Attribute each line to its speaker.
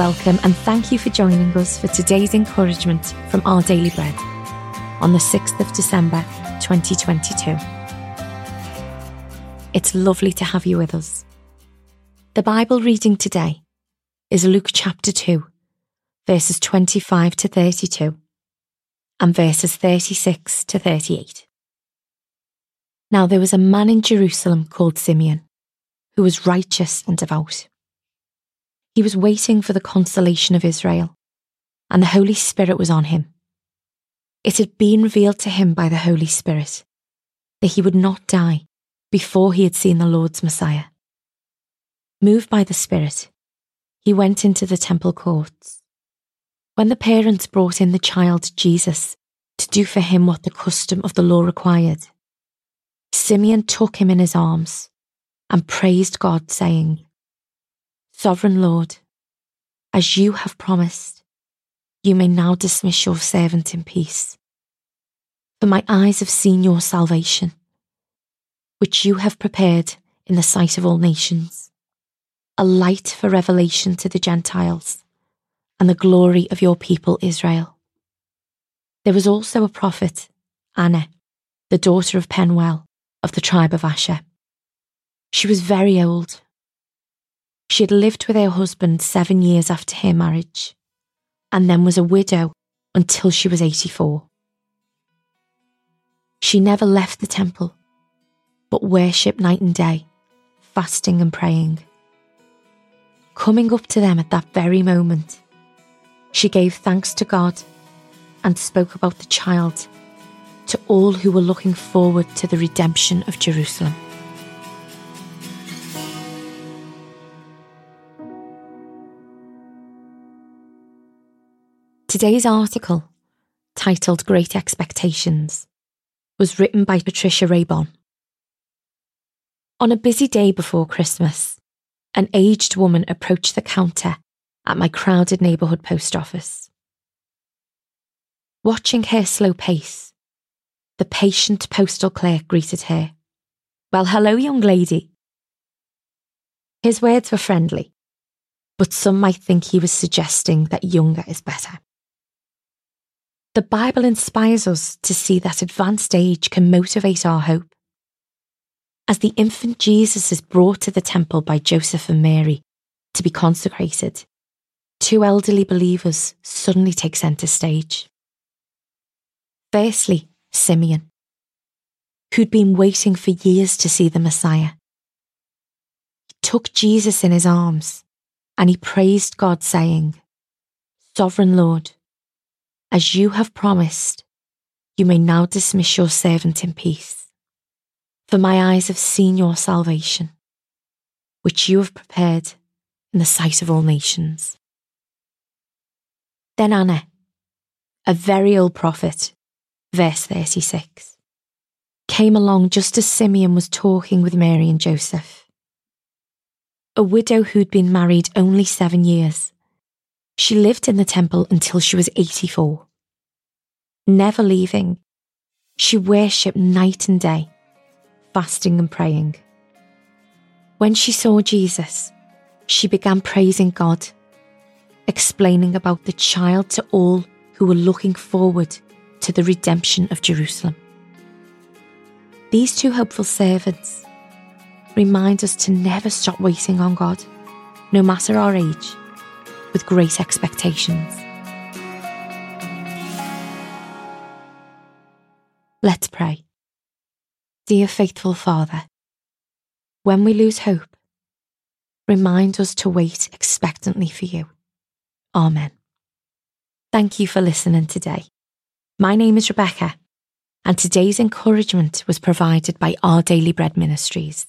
Speaker 1: welcome and thank you for joining us for today's encouragement from Our Daily Bread on the 6th of December 2022. It's lovely to have you with us. The Bible reading today is Luke chapter 2, verses 25 to 32 and verses 36 to 38. Now there was a man in Jerusalem called Simeon, who was righteous and devout. He was waiting for the consolation of Israel, and the Holy Spirit was on him. It had been revealed to him by the Holy Spirit that he would not die before he had seen the Lord's Messiah. Moved by the Spirit, he went into the temple courts when the parents brought in the child Jesus to do for him what the custom of the law required, Simeon took him in his arms and praised God, saying, Sovereign Lord, as you have promised, you may now dismiss your servant in peace. For my eyes have seen your salvation, which you have prepared in the sight of all nations, a light for revelation to the Gentiles and the glory of your people Israel. There was also a prophet, Anna, the daughter of Penuel of the tribe of Asher. She was very old. She had lived with her husband seven years after her marriage, and then was a widow until she was 84. She never left the temple, but worshipped night and day, fasting and praying. Coming up to them at that very moment, she gave thanks to God and spoke about the child to all who were looking forward to the redemption of Jerusalem. Today's article, titled Great Expectations, was written by Patricia Raybon. On a busy day before Christmas, an aged woman approached the counter at my crowded neighbourhood post office. Watching her slow pace, the patient postal clerk greeted her. Well, hello, young lady. His words were friendly, but some might think he was suggesting that younger is better. The Bible inspires us to see that advanced age can motivate our hope. As the infant Jesus is brought to the temple by Joseph and Mary to be consecrated, two elderly believers suddenly take centre stage. Firstly, Simeon, who'd been waiting for years to see the Messiah. He took Jesus in his arms and he praised God, saying, Sovereign Lord, as you have promised, you may now dismiss your servant in peace. For my eyes have seen your salvation, which you have prepared in the sight of all nations. Then Anna, a very old prophet, verse 36, came along just as Simeon was talking with Mary and Joseph. A widow who'd been married only seven years. She lived in the temple until she was 84. Never leaving, she worshipped night and day, fasting and praying. When she saw Jesus, she began praising God explaining about the child to all who were looking forward to the redemption of Jerusalem. These two hopeful servants remind us to never stop waiting on God, no matter our age, with great expectations. Let's pray. Dear faithful Father, when we lose hope, remind us to wait expectantly for you. Amen. Thank you for listening today. My name is Rebecca, and today's encouragement was provided by Our Daily Bread Ministries.